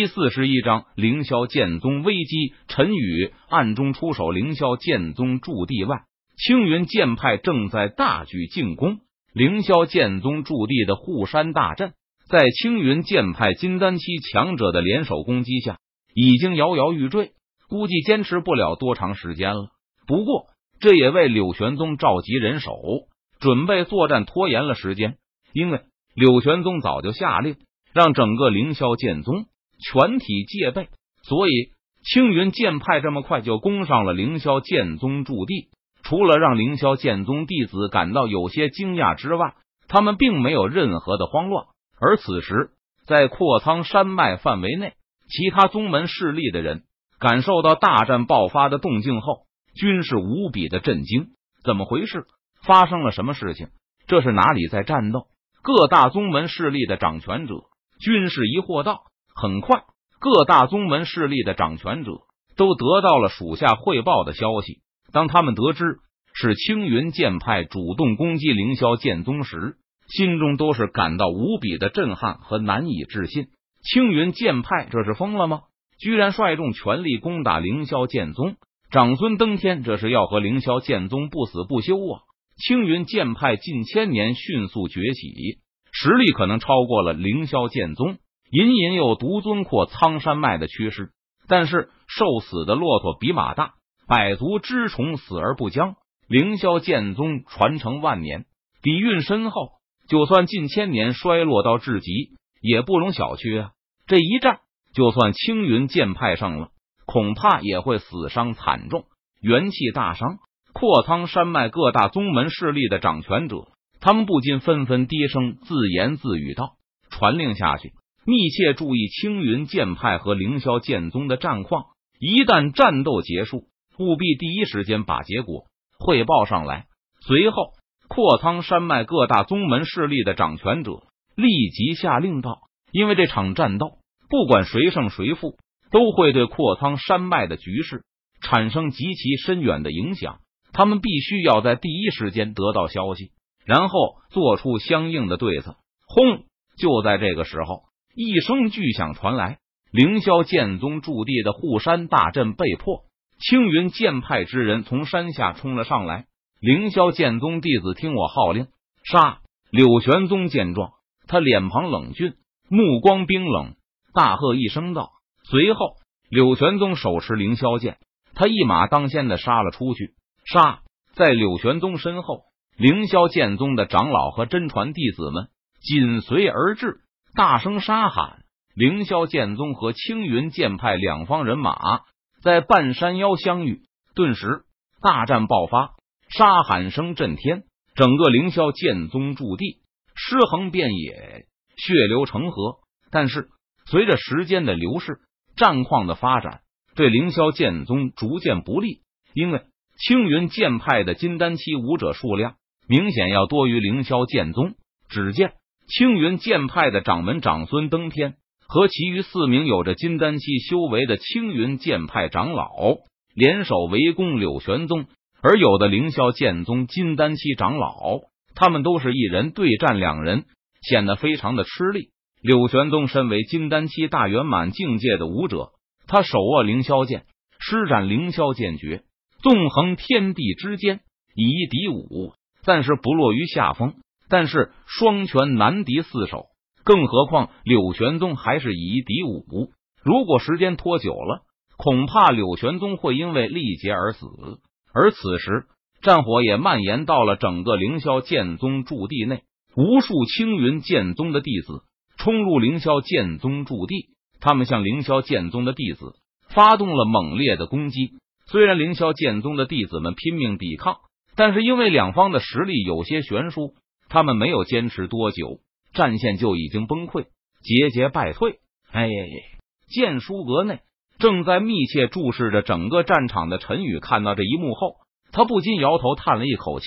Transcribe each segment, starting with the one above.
第四十一章凌霄剑宗危机。陈宇暗中出手，凌霄剑宗驻地外，青云剑派正在大举进攻凌霄剑宗驻地的护山大阵。在青云剑派金丹期强者的联手攻击下，已经摇摇欲坠，估计坚持不了多长时间了。不过，这也为柳玄宗召集人手，准备作战拖延了时间。因为柳玄宗早就下令，让整个凌霄剑宗全体戒备，所以青云剑派这么快就攻上了凌霄剑宗驻地。除了让凌霄剑宗弟子感到有些惊讶之外，他们并没有任何的慌乱。而此时，在阔苍山脉范围内，其他宗门势力的人感受到大战爆发的动静后，均是无比的震惊。怎么回事？发生了什么事情？这是哪里在战斗？各大宗门势力的掌权者均是疑惑道。很快，各大宗门势力的掌权者都得到了属下汇报的消息。当他们得知是青云剑派主动攻击凌霄剑宗时，心中都是感到无比的震撼和难以置信。青云剑派这是疯了吗？居然率众全力攻打凌霄剑宗，长孙登天这是要和凌霄剑宗不死不休啊！青云剑派近千年迅速崛起，实力可能超过了凌霄剑宗，隐隐有独尊扩苍山脉的趋势。但是瘦死的骆驼比马大，百足之虫死而不僵。凌霄剑宗传承万年，底蕴深厚。就算近千年衰落到至极，也不容小觑啊！这一战，就算青云剑派胜了，恐怕也会死伤惨重，元气大伤。阔苍山脉各大宗门势力的掌权者，他们不禁纷纷低声自言自语道：“传令下去，密切注意青云剑派和凌霄剑宗的战况。一旦战斗结束，务必第一时间把结果汇报上来。”随后。阔苍山脉各大宗门势力的掌权者立即下令道：“因为这场战斗，不管谁胜谁负，都会对阔苍山脉的局势产生极其深远的影响。他们必须要在第一时间得到消息，然后做出相应的对策。”轰！就在这个时候，一声巨响传来，凌霄剑宗驻地的护山大阵被破，青云剑派之人从山下冲了上来。凌霄剑宗弟子，听我号令，杀！柳玄宗见状，他脸庞冷峻，目光冰冷，大喝一声道：“随后，柳玄宗手持凌霄剑，他一马当先的杀了出去。杀！在柳玄宗身后，凌霄剑宗的长老和真传弟子们紧随而至，大声杀喊。凌霄剑宗和青云剑派两方人马在半山腰相遇，顿时大战爆发。杀喊声震天，整个凌霄剑宗驻地尸横遍野，血流成河。但是随着时间的流逝，战况的发展对凌霄剑宗逐渐不利，因为青云剑派的金丹期武者数量明显要多于凌霄剑宗。只见青云剑派的掌门长孙登天和其余四名有着金丹期修为的青云剑派长老联手围攻柳玄宗。而有的凌霄剑宗金丹期长老，他们都是一人对战两人，显得非常的吃力。柳玄宗身为金丹期大圆满境界的武者，他手握凌霄剑，施展凌霄剑诀，纵横天地之间，以一敌五，暂时不落于下风。但是双拳难敌四手，更何况柳玄宗还是以一敌五。如果时间拖久了，恐怕柳玄宗会因为力竭而死。而此时，战火也蔓延到了整个凌霄剑宗驻地内，无数青云剑宗的弟子冲入凌霄剑宗驻地，他们向凌霄剑宗的弟子发动了猛烈的攻击。虽然凌霄剑宗的弟子们拼命抵抗，但是因为两方的实力有些悬殊，他们没有坚持多久，战线就已经崩溃，节节败退。哎，剑书阁内。正在密切注视着整个战场的陈宇看到这一幕后，他不禁摇头叹了一口气。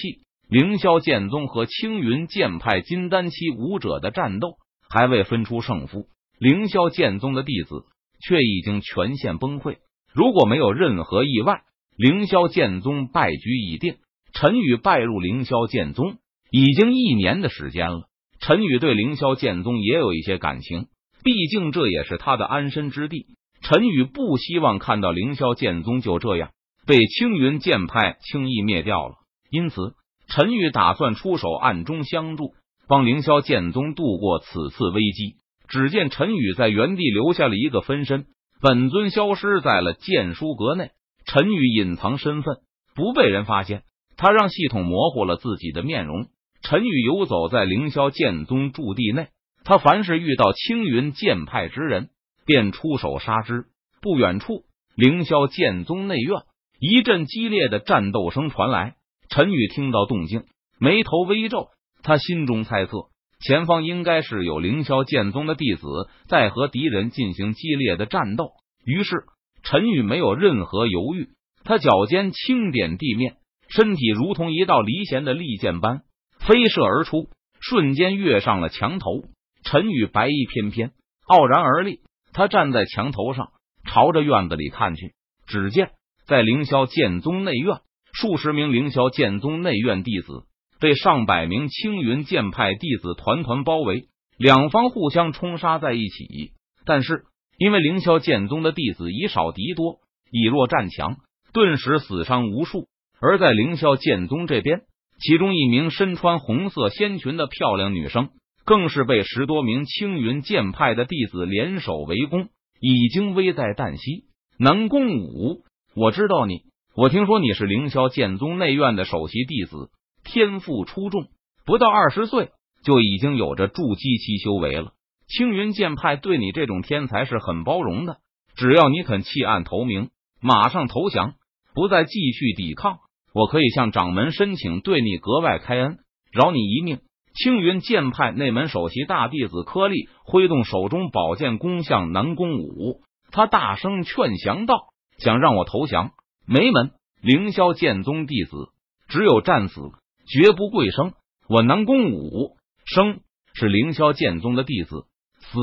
凌霄剑宗和青云剑派金丹期武者的战斗还未分出胜负，凌霄剑宗的弟子却已经全线崩溃。如果没有任何意外，凌霄剑宗败局已定。陈宇拜入凌霄剑宗已经一年的时间了，陈宇对凌霄剑宗也有一些感情。毕竟这也是他的安身之地。陈宇不希望看到凌霄剑宗就这样被青云剑派轻易灭掉了，因此陈宇打算出手暗中相助，帮凌霄剑宗度过此次危机。只见陈宇在原地留下了一个分身，本尊消失在了剑书阁内。陈宇隐藏身份，不被人发现。他让系统模糊了自己的面容。陈宇游走在凌霄剑宗驻地内，他凡是遇到青云剑派之人，便出手杀之。不远处，凌霄剑宗内院一阵激烈的战斗声传来。陈宇听到动静，眉头微皱，他心中猜测。前方应该是有凌霄剑宗的弟子在和敌人进行激烈的战斗，于是陈宇没有任何犹豫，他脚尖轻点地面，身体如同一道离弦的利箭般飞射而出，瞬间跃上了墙头。陈宇白衣翩翩，傲然而立，他站在墙头上，朝着院子里看去。只见在凌霄剑宗内院，数十名凌霄剑宗内院弟子。被上百名青云剑派弟子团团包围，两方互相冲杀在一起。但是因为凌霄剑宗的弟子以少敌多，以弱战强，顿时死伤无数。而在凌霄剑宗这边，其中一名身穿红色仙裙的漂亮女生，更是被十多名青云剑派的弟子联手围攻，已经危在旦夕。南宫武，我知道你，我听说你是凌霄剑宗内院的首席弟子。天赋出众，不到二十岁就已经有着筑基期修为了。青云剑派对你这种天才是很包容的，只要你肯弃暗投明，马上投降，不再继续抵抗，我可以向掌门申请对你格外开恩，饶你一命。青云剑派内门首席大弟子柯利挥动手中宝剑，攻向南宫武，他大声劝降道：“想让我投降？没门！凌霄剑宗弟子只有战死。”绝不贵生。我南宫武生是凌霄剑宗的弟子，死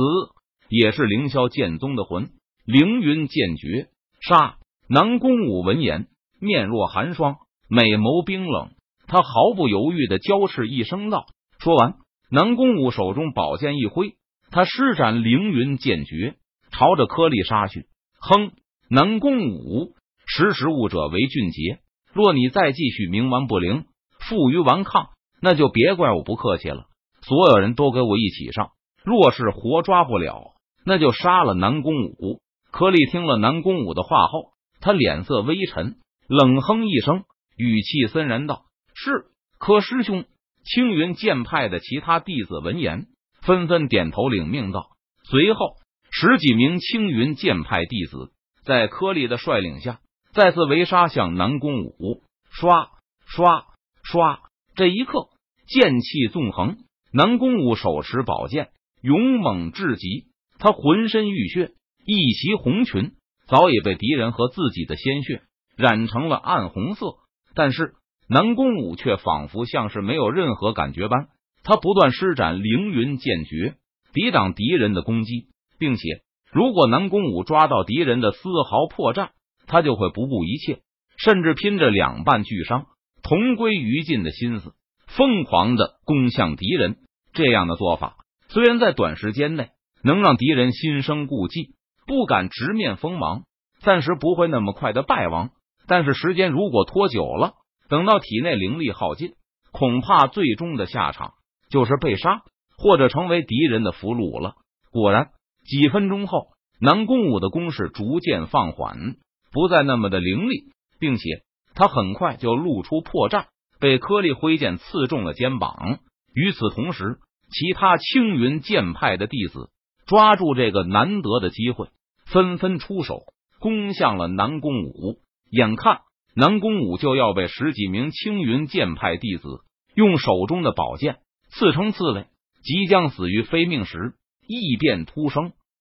也是凌霄剑宗的魂。凌云剑诀杀。南宫武闻言，面若寒霜，美眸冰冷，他毫不犹豫的交斥一声道：“说完，南宫武手中宝剑一挥，他施展凌云剑诀，朝着颗粒杀去。哼！南宫武，识时务者为俊杰。若你再继续冥顽不灵。”负隅顽抗，那就别怪我不客气了。所有人都给我一起上！若是活抓不了，那就杀了南宫武。柯利听了南宫武的话后，他脸色微沉，冷哼一声，语气森然道：“是柯师兄。”青云剑派的其他弟子闻言，纷纷点头领命道。随后，十几名青云剑派弟子在柯利的率领下，再次围杀向南宫武。刷刷。唰！这一刻，剑气纵横，南宫武手持宝剑，勇猛至极。他浑身浴血，一袭红裙早已被敌人和自己的鲜血染成了暗红色。但是南宫武却仿佛像是没有任何感觉般，他不断施展凌云剑诀，抵挡敌人的攻击，并且如果南宫武抓到敌人的丝毫破绽，他就会不顾一切，甚至拼着两半俱伤。同归于尽的心思，疯狂的攻向敌人。这样的做法虽然在短时间内能让敌人心生顾忌，不敢直面锋芒，暂时不会那么快的败亡。但是时间如果拖久了，等到体内灵力耗尽，恐怕最终的下场就是被杀，或者成为敌人的俘虏了。果然，几分钟后，南宫武的攻势逐渐放缓，不再那么的凌厉，并且。他很快就露出破绽，被颗粒挥剑刺中了肩膀。与此同时，其他青云剑派的弟子抓住这个难得的机会，纷纷出手攻向了南宫武。眼看南宫武就要被十几名青云剑派弟子用手中的宝剑刺成刺猬，即将死于非命时，异变突生。